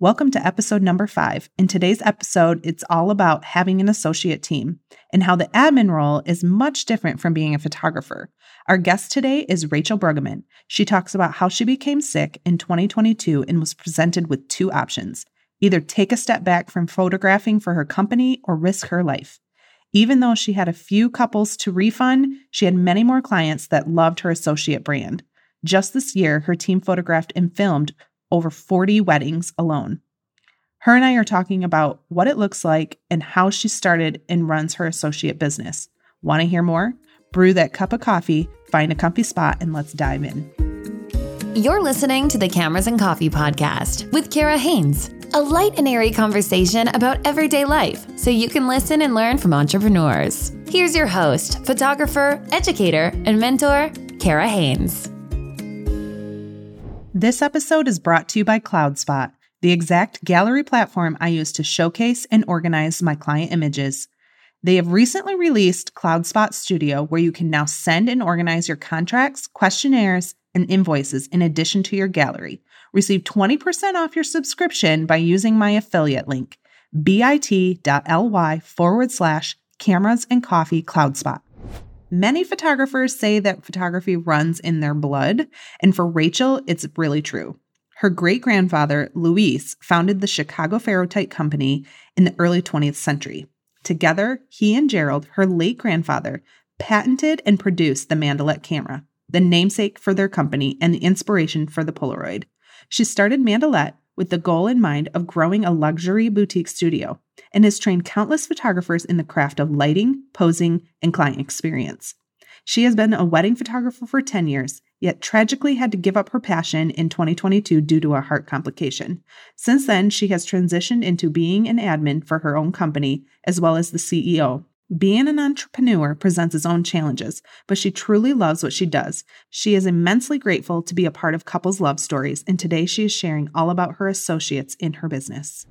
Welcome to episode number five. In today's episode, it's all about having an associate team and how the admin role is much different from being a photographer. Our guest today is Rachel Bruggeman. She talks about how she became sick in 2022 and was presented with two options either take a step back from photographing for her company or risk her life. Even though she had a few couples to refund, she had many more clients that loved her associate brand. Just this year, her team photographed and filmed over 40 weddings alone. Her and I are talking about what it looks like and how she started and runs her associate business. Want to hear more? Brew that cup of coffee, find a comfy spot, and let's dive in. You're listening to the Cameras and Coffee Podcast with Kara Haynes, a light and airy conversation about everyday life so you can listen and learn from entrepreneurs. Here's your host, photographer, educator, and mentor, Kara Haynes. This episode is brought to you by CloudSpot, the exact gallery platform I use to showcase and organize my client images. They have recently released CloudSpot Studio, where you can now send and organize your contracts, questionnaires, and invoices in addition to your gallery. Receive 20% off your subscription by using my affiliate link, bit.ly forward slash cameras and coffee CloudSpot. Many photographers say that photography runs in their blood, and for Rachel, it's really true. Her great grandfather, Louis, founded the Chicago Ferrotype Company in the early 20th century. Together, he and Gerald, her late grandfather, patented and produced the Mandelette camera, the namesake for their company and the inspiration for the Polaroid. She started Mandelette with the goal in mind of growing a luxury boutique studio and has trained countless photographers in the craft of lighting, posing, and client experience. She has been a wedding photographer for 10 years, yet tragically had to give up her passion in 2022 due to a heart complication. Since then, she has transitioned into being an admin for her own company as well as the CEO. Being an entrepreneur presents its own challenges, but she truly loves what she does. She is immensely grateful to be a part of Couples Love Stories, and today she is sharing all about her associates in her business.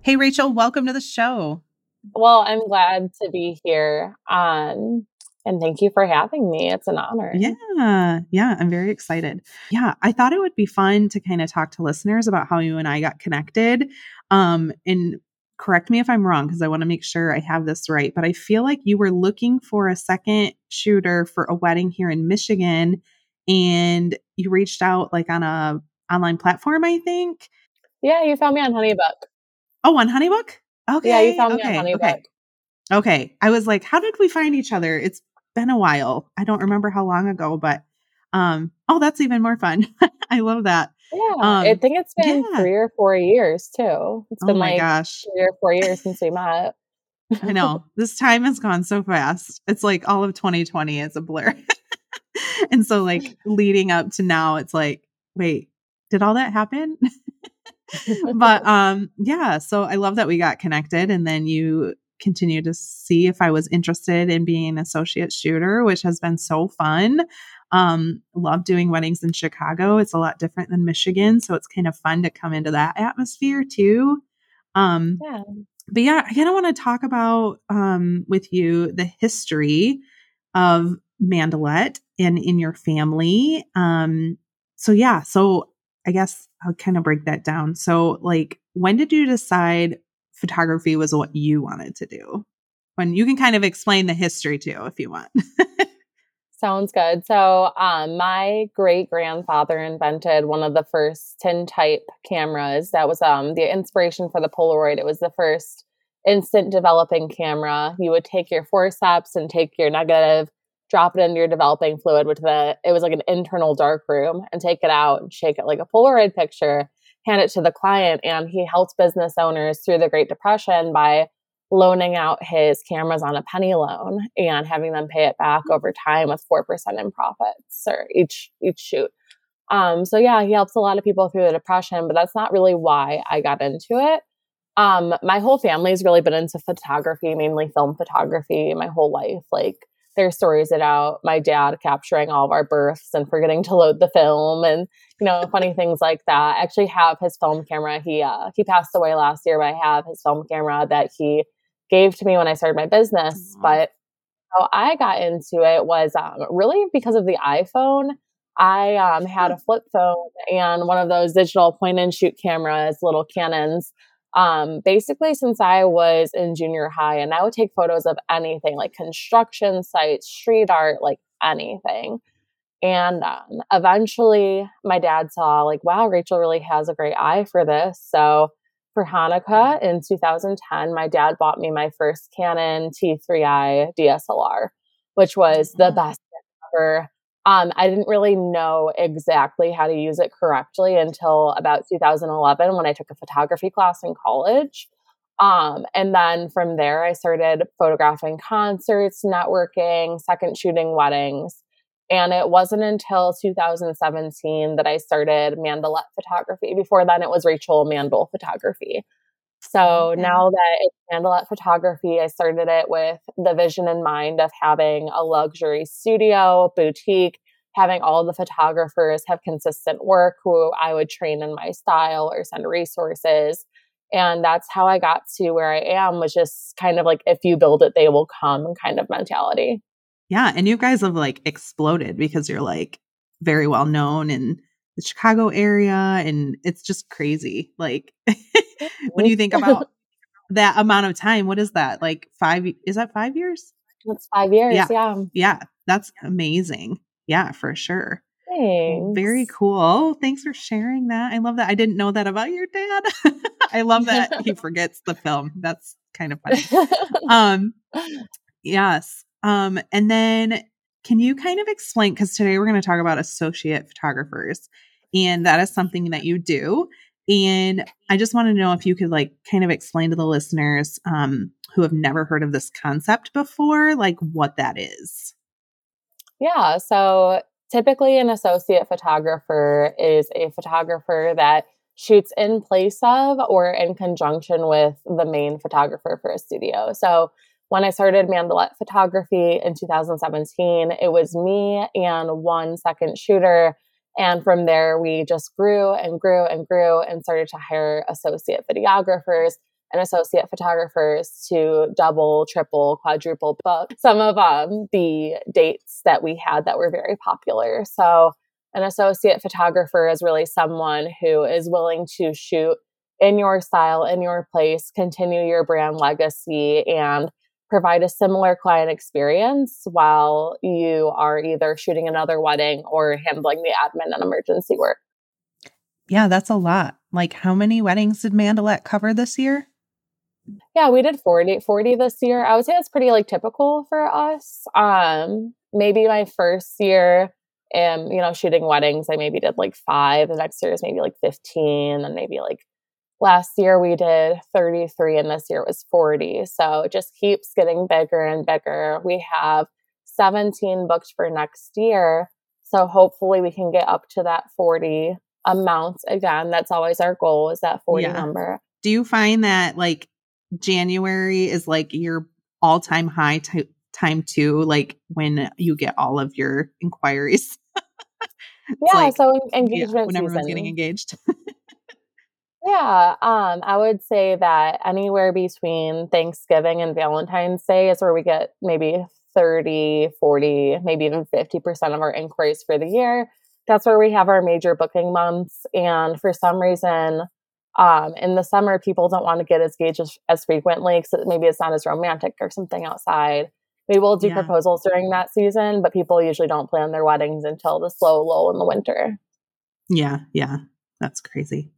Hey, Rachel, welcome to the show. Well, I'm glad to be here. Um, and thank you for having me. It's an honor. Yeah. Yeah. I'm very excited. Yeah. I thought it would be fun to kind of talk to listeners about how you and I got connected. Um, and correct me if I'm wrong because I want to make sure I have this right, but I feel like you were looking for a second shooter for a wedding here in Michigan and you reached out like on a online platform, I think. Yeah, you found me on Honeybook. Oh, on Honeybook? Okay. Yeah, you found okay. me on Honeybook. Okay. Okay. I was like, how did we find each other? It's been a while. I don't remember how long ago, but um oh, that's even more fun. I love that. Yeah, um, I think it's been yeah. three or four years too. It's been oh my like gosh. three or four years since we met. I know. This time has gone so fast. It's like all of 2020 is a blur. and so like leading up to now, it's like, wait, did all that happen? but um yeah, so I love that we got connected and then you continue to see if I was interested in being an associate shooter, which has been so fun. Um, love doing weddings in Chicago. It's a lot different than Michigan, so it's kind of fun to come into that atmosphere too. Um, yeah. But yeah, I kind of want to talk about um, with you the history of Mandelette and in your family. Um, so yeah, so I guess I'll kind of break that down. So like, when did you decide photography was what you wanted to do? When you can kind of explain the history too, if you want. Sounds good. So, um, my great grandfather invented one of the first tintype cameras. That was um, the inspiration for the Polaroid. It was the first instant developing camera. You would take your forceps and take your negative, drop it into your developing fluid, which the it was like an internal dark room, and take it out and shake it like a Polaroid picture, hand it to the client. And he helped business owners through the Great Depression by loaning out his cameras on a penny loan and having them pay it back over time with 4% in profits or each each shoot. Um, so yeah, he helps a lot of people through the depression, but that's not really why I got into it. Um, my whole family's really been into photography, mainly film photography my whole life. Like there's stories about my dad capturing all of our births and forgetting to load the film and you know funny things like that. I actually have his film camera. He uh, he passed away last year, but I have his film camera that he gave to me when I started my business. But how I got into it was um, really because of the iPhone. I um, had a flip phone and one of those digital point and shoot cameras, little Canons, um, basically since I was in junior high. And I would take photos of anything like construction sites, street art, like anything. And um, eventually my dad saw, like, wow, Rachel really has a great eye for this. So for Hanukkah in 2010, my dad bought me my first Canon T3i DSLR, which was the best ever. Um, I didn't really know exactly how to use it correctly until about 2011 when I took a photography class in college. Um, and then from there, I started photographing concerts, networking, second shooting weddings. And it wasn't until 2017 that I started Mandelette photography. Before then, it was Rachel Mandel photography. So now that it's Mandelette photography, I started it with the vision in mind of having a luxury studio, boutique, having all the photographers have consistent work who I would train in my style or send resources. And that's how I got to where I am, was just kind of like if you build it, they will come kind of mentality. Yeah. And you guys have like exploded because you're like very well known in the Chicago area. And it's just crazy. Like when you think about that amount of time, what is that? Like five, is that five years? That's five years. Yeah. Yeah. yeah that's amazing. Yeah, for sure. Thanks. Very cool. Thanks for sharing that. I love that. I didn't know that about your dad. I love that he forgets the film. That's kind of funny. um yes. Um, and then can you kind of explain? Because today we're going to talk about associate photographers, and that is something that you do. And I just want to know if you could like kind of explain to the listeners um, who have never heard of this concept before, like what that is. Yeah. So typically, an associate photographer is a photographer that shoots in place of or in conjunction with the main photographer for a studio. So when I started Mandelette photography in 2017, it was me and one second shooter. And from there, we just grew and grew and grew and started to hire associate videographers and associate photographers to double, triple, quadruple book some of um, the dates that we had that were very popular. So, an associate photographer is really someone who is willing to shoot in your style, in your place, continue your brand legacy, and provide a similar client experience while you are either shooting another wedding or handling the admin and emergency work. Yeah, that's a lot. Like, how many weddings did Mandelette cover this year? Yeah, we did 40, 40 this year. I would say that's pretty like typical for us. Um, maybe my first year, um, you know, shooting weddings, I maybe did like five. The next year is maybe like 15, and maybe like last year we did 33 and this year it was 40 so it just keeps getting bigger and bigger. We have 17 booked for next year. So hopefully we can get up to that 40 amount. Again that's always our goal is that 40 yeah. number. Do you find that like january is like your all-time high t- time too like when you get all of your inquiries? Yeah like, so engagement yeah, when everyone's getting engaged Yeah, um, I would say that anywhere between Thanksgiving and Valentine's Day is where we get maybe 30, 40, maybe even 50% of our inquiries for the year. That's where we have our major booking months. And for some reason, um, in the summer, people don't want to get engaged as, as frequently because maybe it's not as romantic or something outside. We will do yeah. proposals during that season, but people usually don't plan their weddings until the slow lull in the winter. Yeah, yeah, that's crazy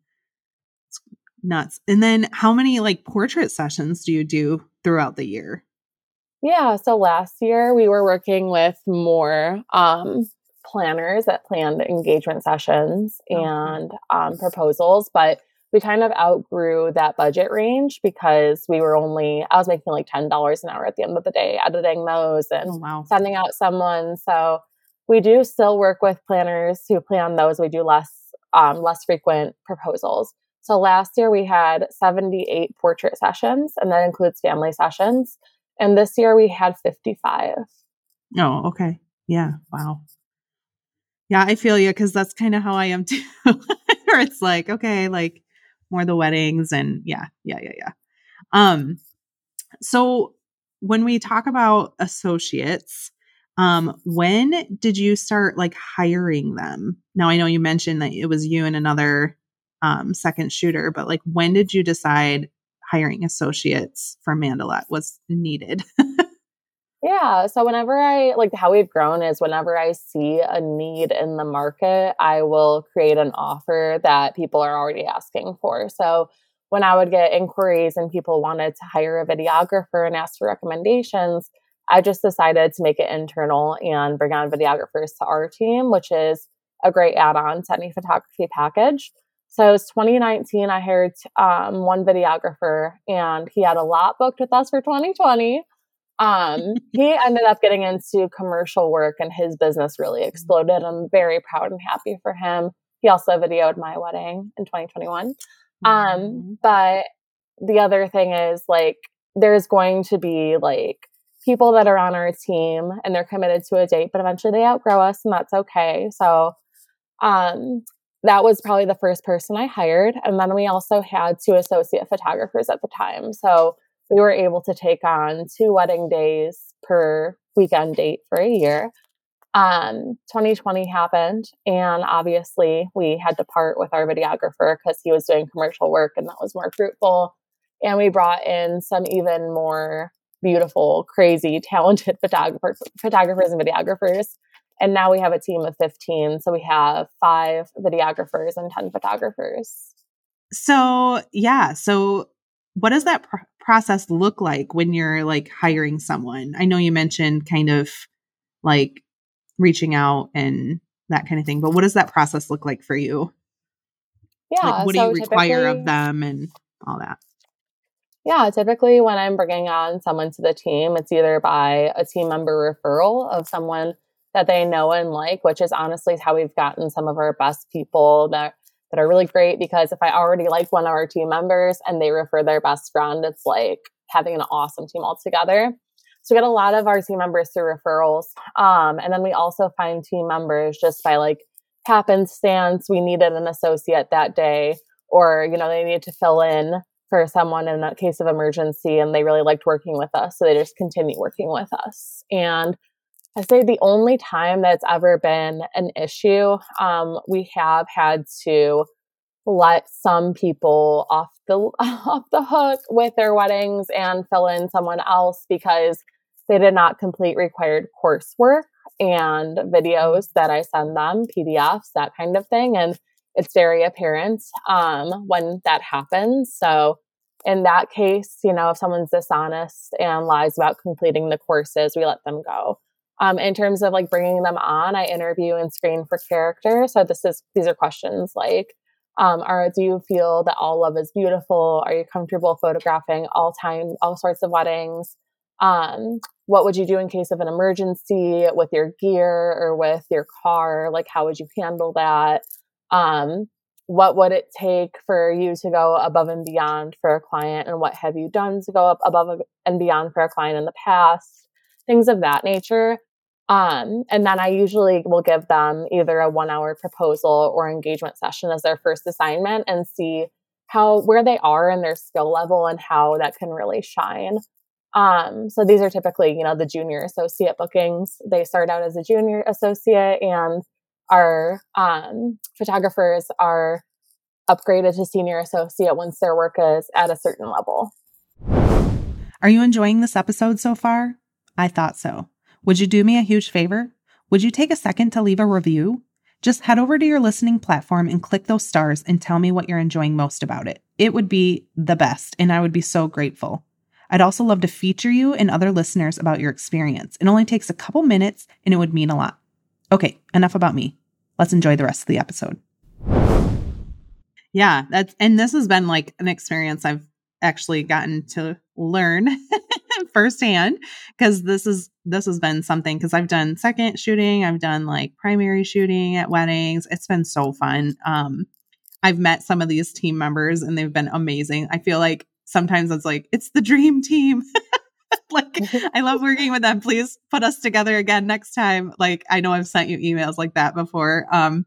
nuts. And then how many like portrait sessions do you do throughout the year? Yeah, so last year we were working with more um, planners that planned engagement sessions and um, proposals, but we kind of outgrew that budget range because we were only I was making like ten dollars an hour at the end of the day editing those and oh, wow. sending out someone. So we do still work with planners who plan those. We do less um, less frequent proposals. So last year we had 78 portrait sessions, and that includes family sessions. And this year we had 55. Oh, okay. Yeah. Wow. Yeah, I feel you because that's kind of how I am too. Where it's like, okay, like more the weddings and yeah, yeah, yeah, yeah. Um, so when we talk about associates, Um, when did you start like hiring them? Now I know you mentioned that it was you and another um, second shooter, but like when did you decide hiring associates for Mandelette was needed? Yeah. So whenever I like how we've grown is whenever I see a need in the market, I will create an offer that people are already asking for. So when I would get inquiries and people wanted to hire a videographer and ask for recommendations, I just decided to make it internal and bring on videographers to our team, which is a great add on to any photography package. So it's 2019. I hired um, one videographer and he had a lot booked with us for 2020. Um, he ended up getting into commercial work and his business really mm. exploded. I'm very proud and happy for him. He also videoed my wedding in 2021. Um, mm-hmm. Um, but the other thing is like there's going to be like people that are on our team and they're committed to a date, but eventually they outgrow us and that's okay. So um that was probably the first person I hired. And then we also had two associate photographers at the time. So we were able to take on two wedding days per weekend date for a year. Um, 2020 happened, and obviously we had to part with our videographer because he was doing commercial work and that was more fruitful. And we brought in some even more beautiful, crazy, talented photographers, photographers and videographers. And now we have a team of 15. So we have five videographers and 10 photographers. So, yeah. So, what does that pr- process look like when you're like hiring someone? I know you mentioned kind of like reaching out and that kind of thing, but what does that process look like for you? Yeah. Like, what so do you require of them and all that? Yeah, typically when I'm bringing on someone to the team, it's either by a team member referral of someone that they know and like, which is honestly how we've gotten some of our best people that that are really great because if I already like one of our team members and they refer their best friend, it's like having an awesome team all together. So we get a lot of our team members through referrals. Um, and then we also find team members just by like happenstance. We needed an associate that day, or, you know, they needed to fill in for someone in a case of emergency and they really liked working with us. So they just continue working with us. And I say the only time that's ever been an issue, um, we have had to let some people off the off the hook with their weddings and fill in someone else because they did not complete required coursework and videos that I send them, PDFs, that kind of thing. And it's very apparent um, when that happens. So in that case, you know, if someone's dishonest and lies about completing the courses, we let them go. Um, in terms of like bringing them on, I interview and screen for character. So this is these are questions like, um, are do you feel that all love is beautiful? Are you comfortable photographing all time, all sorts of weddings? Um, what would you do in case of an emergency with your gear or with your car? Like, how would you handle that? Um, what would it take for you to go above and beyond for a client? And what have you done to go up above and beyond for a client in the past? Things of that nature. Um, and then I usually will give them either a one hour proposal or engagement session as their first assignment and see how where they are in their skill level and how that can really shine. Um, so these are typically, you know, the junior associate bookings. They start out as a junior associate and our um, photographers are upgraded to senior associate once their work is at a certain level. Are you enjoying this episode so far? I thought so. Would you do me a huge favor? Would you take a second to leave a review? Just head over to your listening platform and click those stars and tell me what you're enjoying most about it. It would be the best, and I would be so grateful. I'd also love to feature you and other listeners about your experience. It only takes a couple minutes and it would mean a lot. Okay, enough about me. Let's enjoy the rest of the episode. Yeah, that's and this has been like an experience I've actually gotten to learn firsthand because this is this has been something because I've done second shooting, I've done like primary shooting at weddings. It's been so fun. Um I've met some of these team members and they've been amazing. I feel like sometimes it's like it's the dream team. like I love working with them. Please put us together again next time. Like I know I've sent you emails like that before. Um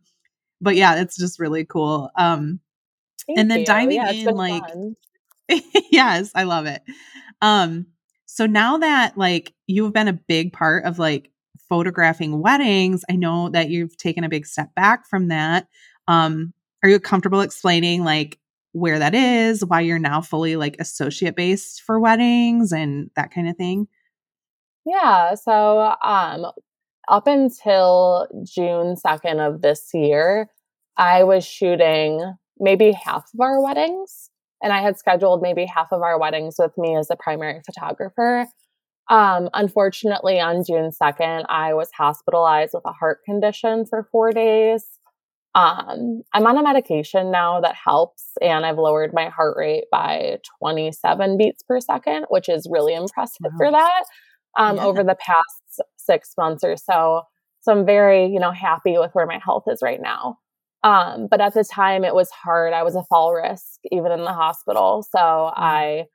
but yeah, it's just really cool. Um Thank and then you. diving yeah, in like yes, I love it. Um, so now that like you've been a big part of like photographing weddings. I know that you've taken a big step back from that. Um, are you comfortable explaining like where that is, why you're now fully like associate based for weddings and that kind of thing? Yeah. So, um, up until June 2nd of this year, I was shooting maybe half of our weddings, and I had scheduled maybe half of our weddings with me as a primary photographer. Um, unfortunately, on June 2nd, I was hospitalized with a heart condition for four days. Um, I'm on a medication now that helps, and I've lowered my heart rate by 27 beats per second, which is really impressive wow. for that um, yeah. over the past six months or so. So I'm very, you know, happy with where my health is right now. Um, but at the time, it was hard. I was a fall risk, even in the hospital. So mm. I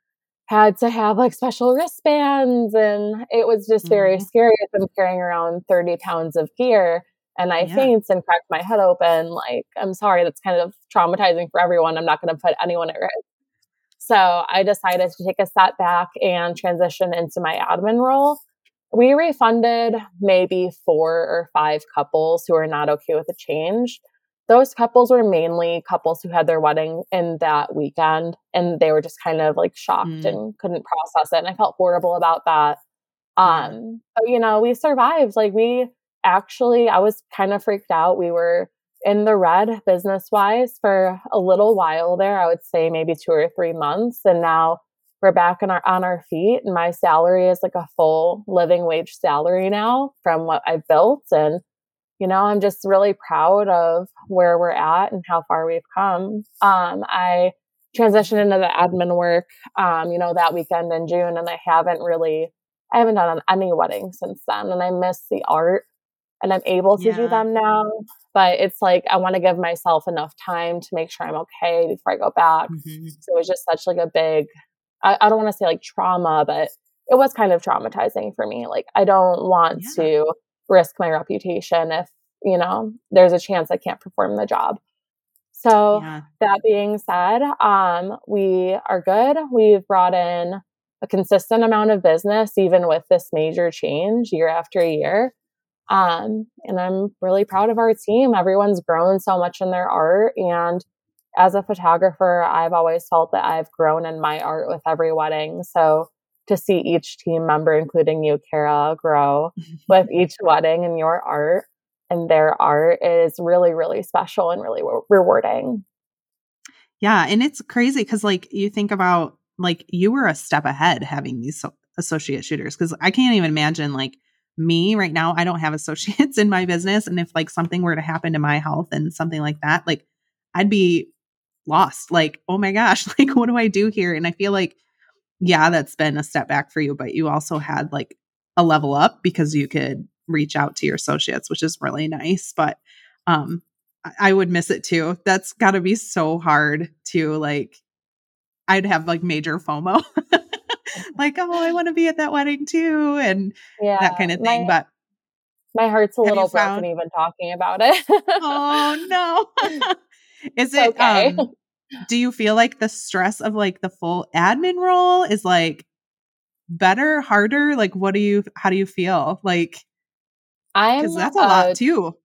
had to have like special wristbands, and it was just very mm-hmm. scary. I'm carrying around 30 pounds of gear and I yeah. faint and crack my head open. Like, I'm sorry, that's kind of traumatizing for everyone. I'm not going to put anyone at risk. So I decided to take a step back and transition into my admin role. We refunded maybe four or five couples who are not okay with the change. Those couples were mainly couples who had their wedding in that weekend and they were just kind of like shocked mm. and couldn't process it. And I felt horrible about that. Um, but you know, we survived. Like we actually, I was kind of freaked out. We were in the red business wise for a little while there. I would say maybe two or three months. And now we're back on our on our feet. And my salary is like a full living wage salary now from what I've built. And, you know, I'm just really proud of where we're at and how far we've come. Um, I transitioned into the admin work, um, you know, that weekend in June, and I haven't really I haven't done any weddings since then. And I miss the art and I'm able to yeah. do them now. But it's like I want to give myself enough time to make sure I'm okay before I go back. Mm-hmm. So it was just such like a big I, I don't want to say like trauma, but it was kind of traumatizing for me. Like I don't want yeah. to risk my reputation if, you know, there's a chance I can't perform the job. So yeah. that being said, um, we are good. We've brought in a consistent amount of business, even with this major change year after year. Um, and I'm really proud of our team. Everyone's grown so much in their art. And as a photographer, I've always felt that I've grown in my art with every wedding. So to see each team member, including you, Kara, grow with each wedding and your art and their art is really, really special and really re- rewarding. Yeah. And it's crazy because, like, you think about like you were a step ahead having these so- associate shooters because I can't even imagine like me right now, I don't have associates in my business. And if like something were to happen to my health and something like that, like I'd be lost. Like, oh my gosh, like what do I do here? And I feel like, yeah, that's been a step back for you, but you also had like a level up because you could reach out to your associates, which is really nice. But um I would miss it too. That's gotta be so hard to like I'd have like major FOMO. like, oh, I want to be at that wedding too, and yeah, that kind of thing. My, but my heart's a little found... broken even talking about it. oh no. is it okay. um do you feel like the stress of like the full admin role is like better, harder? Like what do you how do you feel? Like I'm that's a uh, lot too.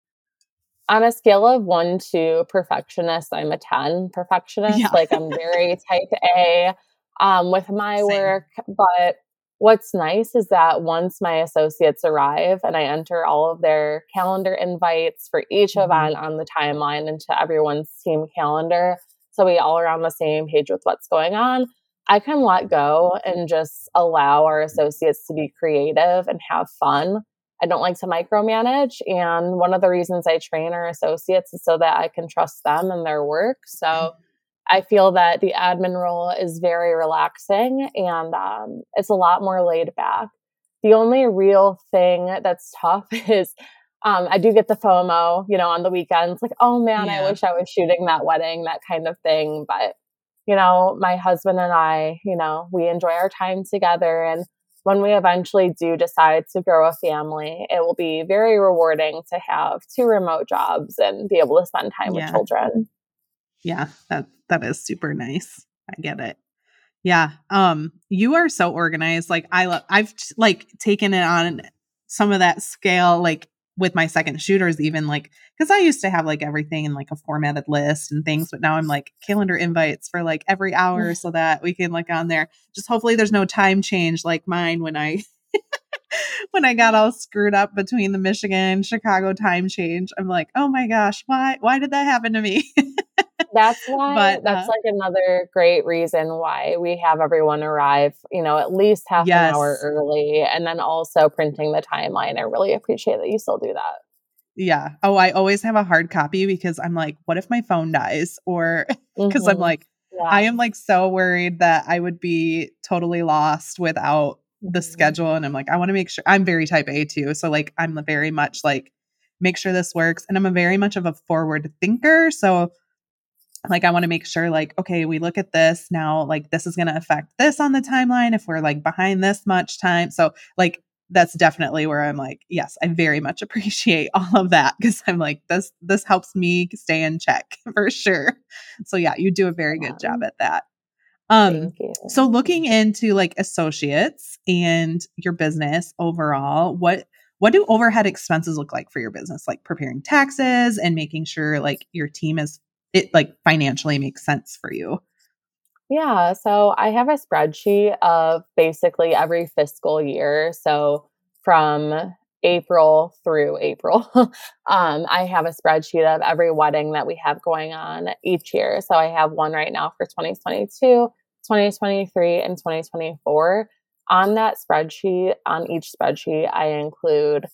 On a scale of one to perfectionist, I'm a 10 perfectionist. Yeah. Like I'm very type A um, with my Same. work. But what's nice is that once my associates arrive and I enter all of their calendar invites for each mm-hmm. event on the timeline into everyone's team calendar, so we all are on the same page with what's going on. I can let go and just allow our associates to be creative and have fun. I don't like to micromanage. And one of the reasons I train our associates is so that I can trust them and their work. So mm-hmm. I feel that the admin role is very relaxing and um, it's a lot more laid back. The only real thing that's tough is um, I do get the FOMO, you know, on the weekends, like, oh man, yeah. I wish I was shooting that wedding, that kind of thing. But, you know, my husband and I, you know, we enjoy our time together. And when we eventually do decide to grow a family, it will be very rewarding to have two remote jobs and be able to spend time yeah. with children. Yeah, that that is super nice. I get it. Yeah. Um you are so organized. Like I love I've like taken it on some of that scale like with my second shooters even like because i used to have like everything in like a formatted list and things but now i'm like calendar invites for like every hour so that we can like on there just hopefully there's no time change like mine when i when i got all screwed up between the michigan chicago time change. I'm like oh my gosh why why did that happen to me that's why but, that's uh, like another great reason why we have everyone arrive you know at least half yes. an hour early and then also printing the timeline i really appreciate that you still do that yeah oh i always have a hard copy because i'm like what if my phone dies or because mm-hmm. i'm like yeah. i am like so worried that i would be totally lost without the mm-hmm. schedule and i'm like i want to make sure i'm very type a too so like i'm very much like make sure this works and i'm a very much of a forward thinker so like i want to make sure like okay we look at this now like this is going to affect this on the timeline if we're like behind this much time. So like that's definitely where i'm like yes i very much appreciate all of that because i'm like this this helps me stay in check for sure. So yeah you do a very good job at that. Um so looking into like associates and your business overall what what do overhead expenses look like for your business? Like preparing taxes and making sure like your team is it like financially makes sense for you? Yeah, so I have a spreadsheet of basically every fiscal year. So from April through April, um, I have a spreadsheet of every wedding that we have going on each year. So I have one right now for 2022, 2023, and 2024. On that spreadsheet, on each spreadsheet, I include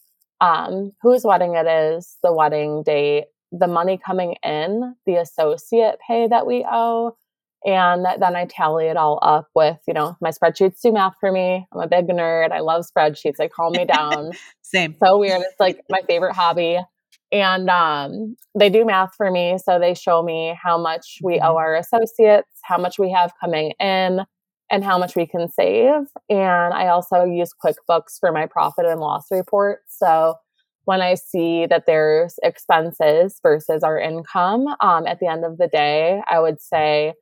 um, whose wedding it is, the wedding date, the money coming in, the associate pay that we owe. And then I tally it all up with, you know, my spreadsheets do math for me. I'm a big nerd. I love spreadsheets. They calm me down. Same. So weird. It's like my favorite hobby. And um, they do math for me. So they show me how much we owe mm-hmm. our associates, how much we have coming in, and how much we can save. And I also use QuickBooks for my profit and loss report. So when I see that there's expenses versus our income, um, at the end of the day, I would say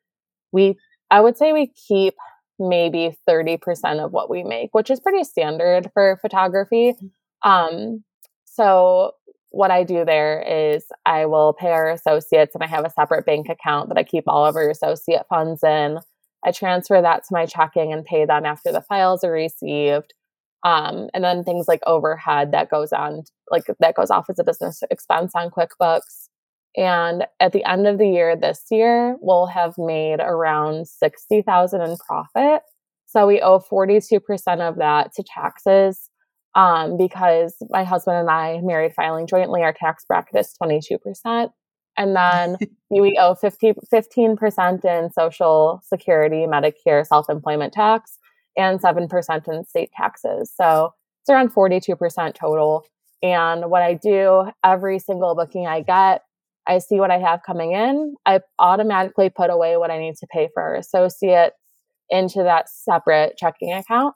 we, I would say we keep maybe 30% of what we make, which is pretty standard for photography. Um, so what I do there is I will pay our associates and I have a separate bank account that I keep all of our associate funds in. I transfer that to my checking and pay them after the files are received. Um, and then things like overhead that goes on, like that goes off as a business expense on QuickBooks. And at the end of the year this year, we'll have made around 60,000 in profit. So we owe 42% of that to taxes. Um, because my husband and I married filing jointly, our tax bracket is 22%. And then we owe 50, 15% in social security, Medicare, self employment tax and 7% in state taxes. So it's around 42% total. And what I do every single booking I get, I see what I have coming in. I automatically put away what I need to pay for associates into that separate checking account.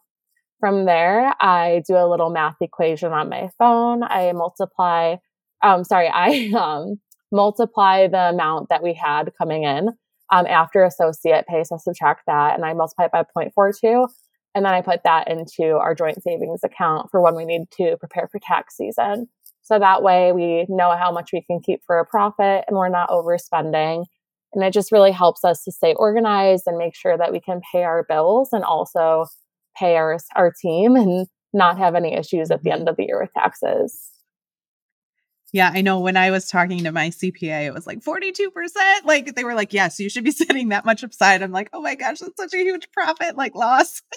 From there, I do a little math equation on my phone. I multiply, um, sorry, I um, multiply the amount that we had coming in um, after associate pay. So subtract that and I multiply it by 0.42. And then I put that into our joint savings account for when we need to prepare for tax season. So that way we know how much we can keep for a profit and we're not overspending. And it just really helps us to stay organized and make sure that we can pay our bills and also pay our, our team and not have any issues at the mm-hmm. end of the year with taxes. Yeah, I know when I was talking to my CPA, it was like 42%. Like they were like, yes, you should be setting that much aside. I'm like, oh my gosh, that's such a huge profit, like loss.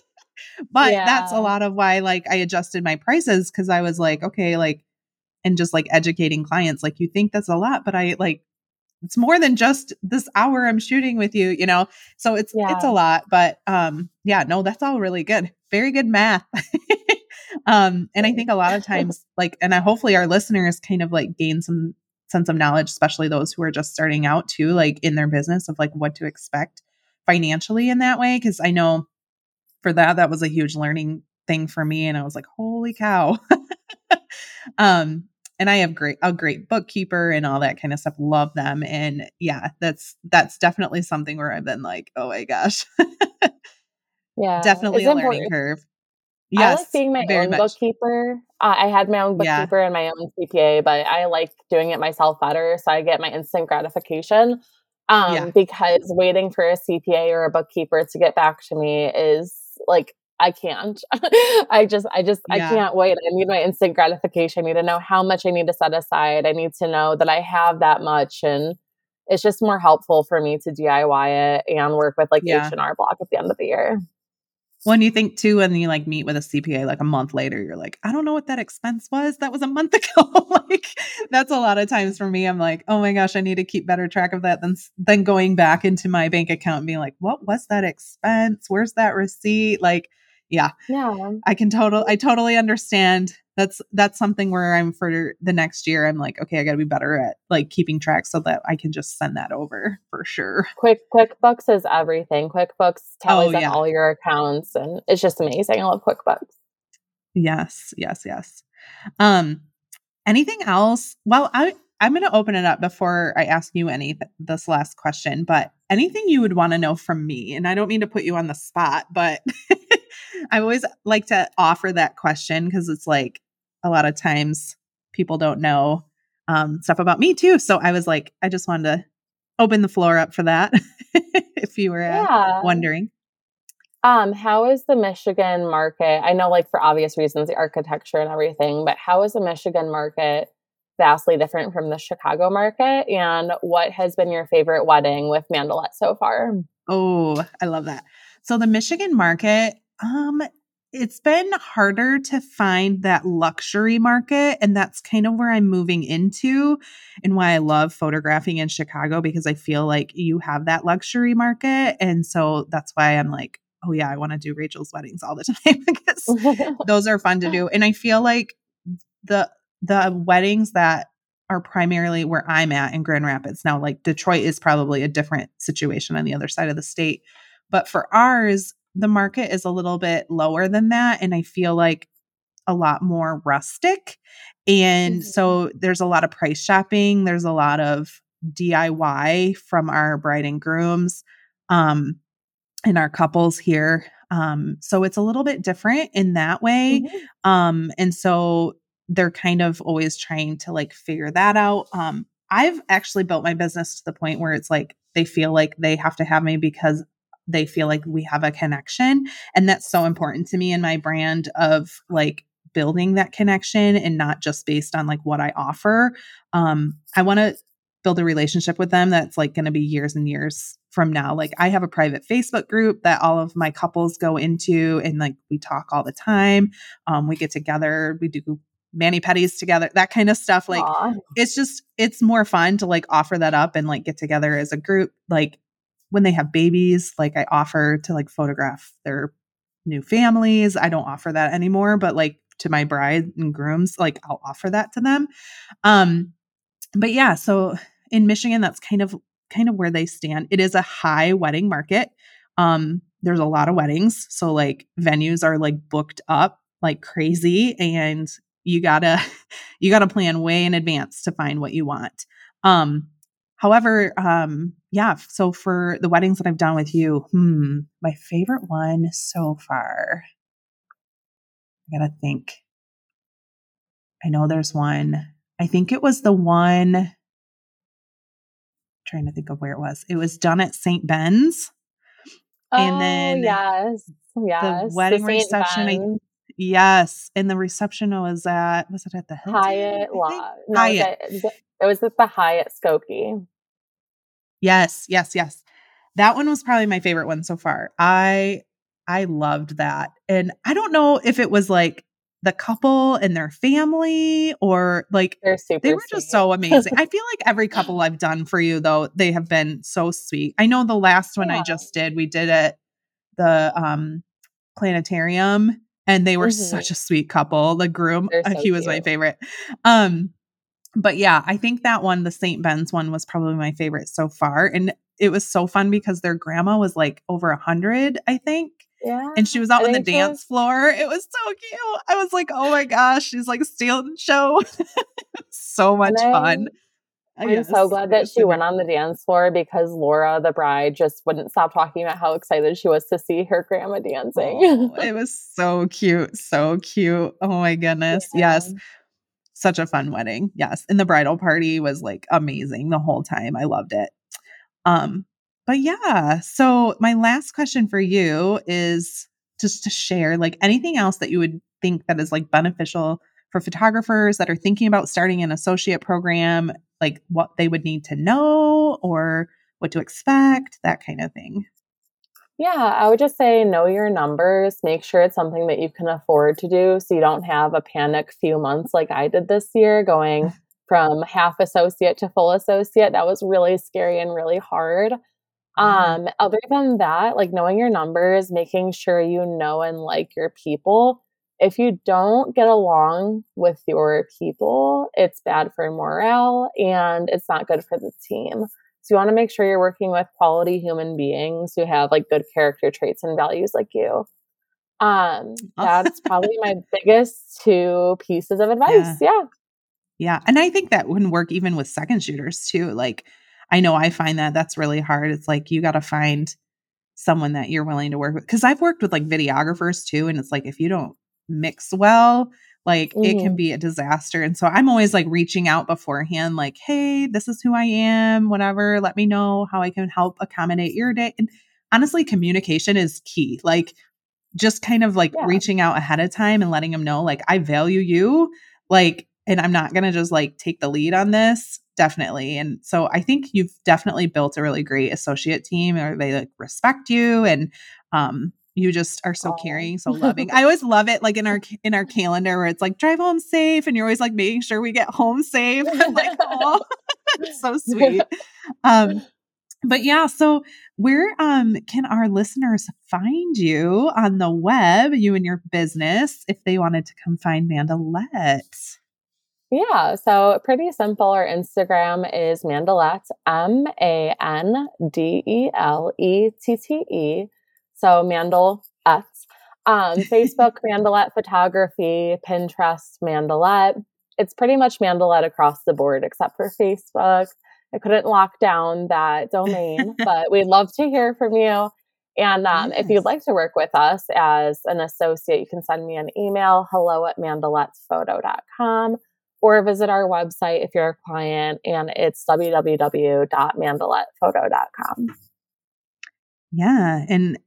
but yeah. that's a lot of why like I adjusted my prices because I was like, okay, like, and just like educating clients, like you think that's a lot, but I like it's more than just this hour I'm shooting with you, you know. So it's yeah. it's a lot, but um yeah, no, that's all really good. Very good math. um and I think a lot of times like and I hopefully our listeners kind of like gain some sense of knowledge, especially those who are just starting out too, like in their business of like what to expect financially in that way. Cause I know for that that was a huge learning thing for me and i was like holy cow um and i have great a great bookkeeper and all that kind of stuff love them and yeah that's that's definitely something where i've been like oh my gosh yeah definitely a learning curve Yes, I like being my own much. bookkeeper. Uh, I had my own bookkeeper yeah. and my own CPA, but I like doing it myself better. So I get my instant gratification. Um, yeah. because waiting for a CPA or a bookkeeper to get back to me is like I can't. I just, I just, yeah. I can't wait. I need my instant gratification. I need to know how much I need to set aside. I need to know that I have that much, and it's just more helpful for me to DIY it and work with like H and R Block at the end of the year. When you think too, and you like meet with a CPA like a month later, you're like, I don't know what that expense was. That was a month ago. like that's a lot of times for me. I'm like, oh my gosh, I need to keep better track of that than than going back into my bank account and being like, what was that expense? Where's that receipt? Like yeah. Yeah. I can total i totally understand. That's that's something where i'm for the next year i'm like okay i gotta be better at like keeping track so that i can just send that over for sure. Quick quickbooks is everything. Quickbooks tallies oh, yeah. all your accounts and it's just amazing. I love quickbooks. Yes yes yes. Um anything else? Well i i'm going to open it up before i ask you any this last question but anything you would want to know from me and i don't mean to put you on the spot but I always like to offer that question because it's like a lot of times people don't know um, stuff about me too. So I was like, I just wanted to open the floor up for that if you were uh, yeah. wondering. Um, how is the Michigan market? I know, like for obvious reasons, the architecture and everything, but how is the Michigan market vastly different from the Chicago market? And what has been your favorite wedding with Mandelette so far? Oh, I love that. So the Michigan market um, it's been harder to find that luxury market. And that's kind of where I'm moving into and why I love photographing in Chicago because I feel like you have that luxury market. And so that's why I'm like, oh, yeah, I want to do Rachel's weddings all the time because those are fun to do. And I feel like the, the weddings that are primarily where I'm at in Grand Rapids. Now, like Detroit is probably a different situation on the other side of the state. But for ours, the market is a little bit lower than that. And I feel like a lot more rustic. And mm-hmm. so there's a lot of price shopping, there's a lot of DIY from our bride and grooms um, and our couples here. Um, so it's a little bit different in that way. Mm-hmm. Um, and so they're kind of always trying to like figure that out. Um, I've actually built my business to the point where it's like they feel like they have to have me because they feel like we have a connection. And that's so important to me in my brand of like building that connection and not just based on like what I offer. Um, I want to build a relationship with them that's like going to be years and years from now. Like I have a private Facebook group that all of my couples go into and like we talk all the time. Um, we get together, we do mani pedis together, that kind of stuff. Like Aww. it's just it's more fun to like offer that up and like get together as a group. Like when they have babies, like I offer to like photograph their new families. I don't offer that anymore, but like to my bride and grooms, like I'll offer that to them. Um, but yeah, so in Michigan, that's kind of kind of where they stand. It is a high wedding market. Um, there's a lot of weddings, so like venues are like booked up like crazy, and you gotta you gotta plan way in advance to find what you want. Um, However, um, yeah, so for the weddings that I've done with you, hmm, my favorite one so far, I gotta think. I know there's one. I think it was the one. trying to think of where it was. It was done at St. Ben's. Oh, and then yes, yes. The wedding the reception. I, yes, and the reception was at was it at the Hilton? Hyatt? No, Hyatt. It, it was at the Hyatt Skokie. Yes, yes, yes. That one was probably my favorite one so far. I I loved that. And I don't know if it was like the couple and their family or like they were just so amazing. I feel like every couple I've done for you though, they have been so sweet. I know the last one yeah. I just did, we did it the um planetarium and they were mm-hmm. such a sweet couple. The groom, so he was cute. my favorite. Um but yeah, I think that one, the St. Ben's one, was probably my favorite so far. And it was so fun because their grandma was like over a hundred, I think. Yeah. And she was out I on the dance floor. It was so cute. I was like, oh my gosh, she's like stealing the show. so much fun. I'm yes, so glad that she went on the dance floor because Laura, the bride, just wouldn't stop talking about how excited she was to see her grandma dancing. Oh, it was so cute. So cute. Oh my goodness. Yeah. Yes. Such a fun wedding. Yes. And the bridal party was like amazing the whole time. I loved it. Um, but yeah, so my last question for you is just to share like anything else that you would think that is like beneficial for photographers that are thinking about starting an associate program, like what they would need to know or what to expect, that kind of thing? Yeah, I would just say know your numbers. Make sure it's something that you can afford to do so you don't have a panic few months like I did this year going from half associate to full associate. That was really scary and really hard. Mm-hmm. Um, other than that, like knowing your numbers, making sure you know and like your people if you don't get along with your people, it's bad for morale and it's not good for the team. So you want to make sure you're working with quality human beings who have like good character traits and values like you. Um, that's probably my biggest two pieces of advice. Yeah. yeah. Yeah. And I think that wouldn't work even with second shooters too. Like I know I find that that's really hard. It's like you got to find someone that you're willing to work with. Cause I've worked with like videographers too. And it's like, if you don't mix well, like mm-hmm. it can mm-hmm. be a disaster. And so I'm always like reaching out beforehand, like, hey, this is who I am, whatever. Let me know how I can help accommodate your day. And honestly, communication is key. Like, just kind of like yeah. reaching out ahead of time and letting them know, like, I value you. Like, and I'm not going to just like take the lead on this. Definitely. And so I think you've definitely built a really great associate team or they like respect you. And um, you just are so caring so loving. I always love it like in our in our calendar where it's like drive home safe and you're always like making sure we get home safe. Like oh so sweet. Um but yeah so where um can our listeners find you on the web you and your business if they wanted to come find Mandelette yeah, so pretty simple. Our Instagram is Mandelette, M A N D E L E T T E. So Mandel S. Um, Facebook, Mandelette Photography, Pinterest, Mandelette. It's pretty much Mandelette across the board, except for Facebook. I couldn't lock down that domain, but we'd love to hear from you. And um, yes. if you'd like to work with us as an associate, you can send me an email, hello at mandelettephoto.com, or visit our website if you're a client, and it's www.mandelettephoto.com. Yeah. And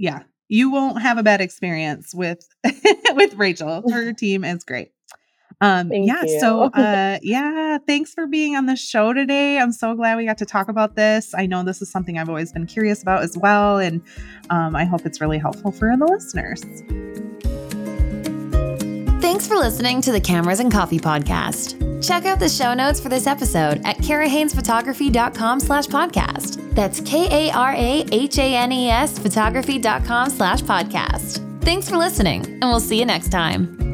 yeah, you won't have a bad experience with with Rachel. Her team is great. Um Thank yeah, you. so uh yeah, thanks for being on the show today. I'm so glad we got to talk about this. I know this is something I've always been curious about as well and um I hope it's really helpful for the listeners. Thanks for listening to the Cameras and Coffee podcast. Check out the show notes for this episode at karahainesphotography.com slash podcast. That's K-A-R-A-H-A-N-E-S photography.com slash podcast. Thanks for listening, and we'll see you next time.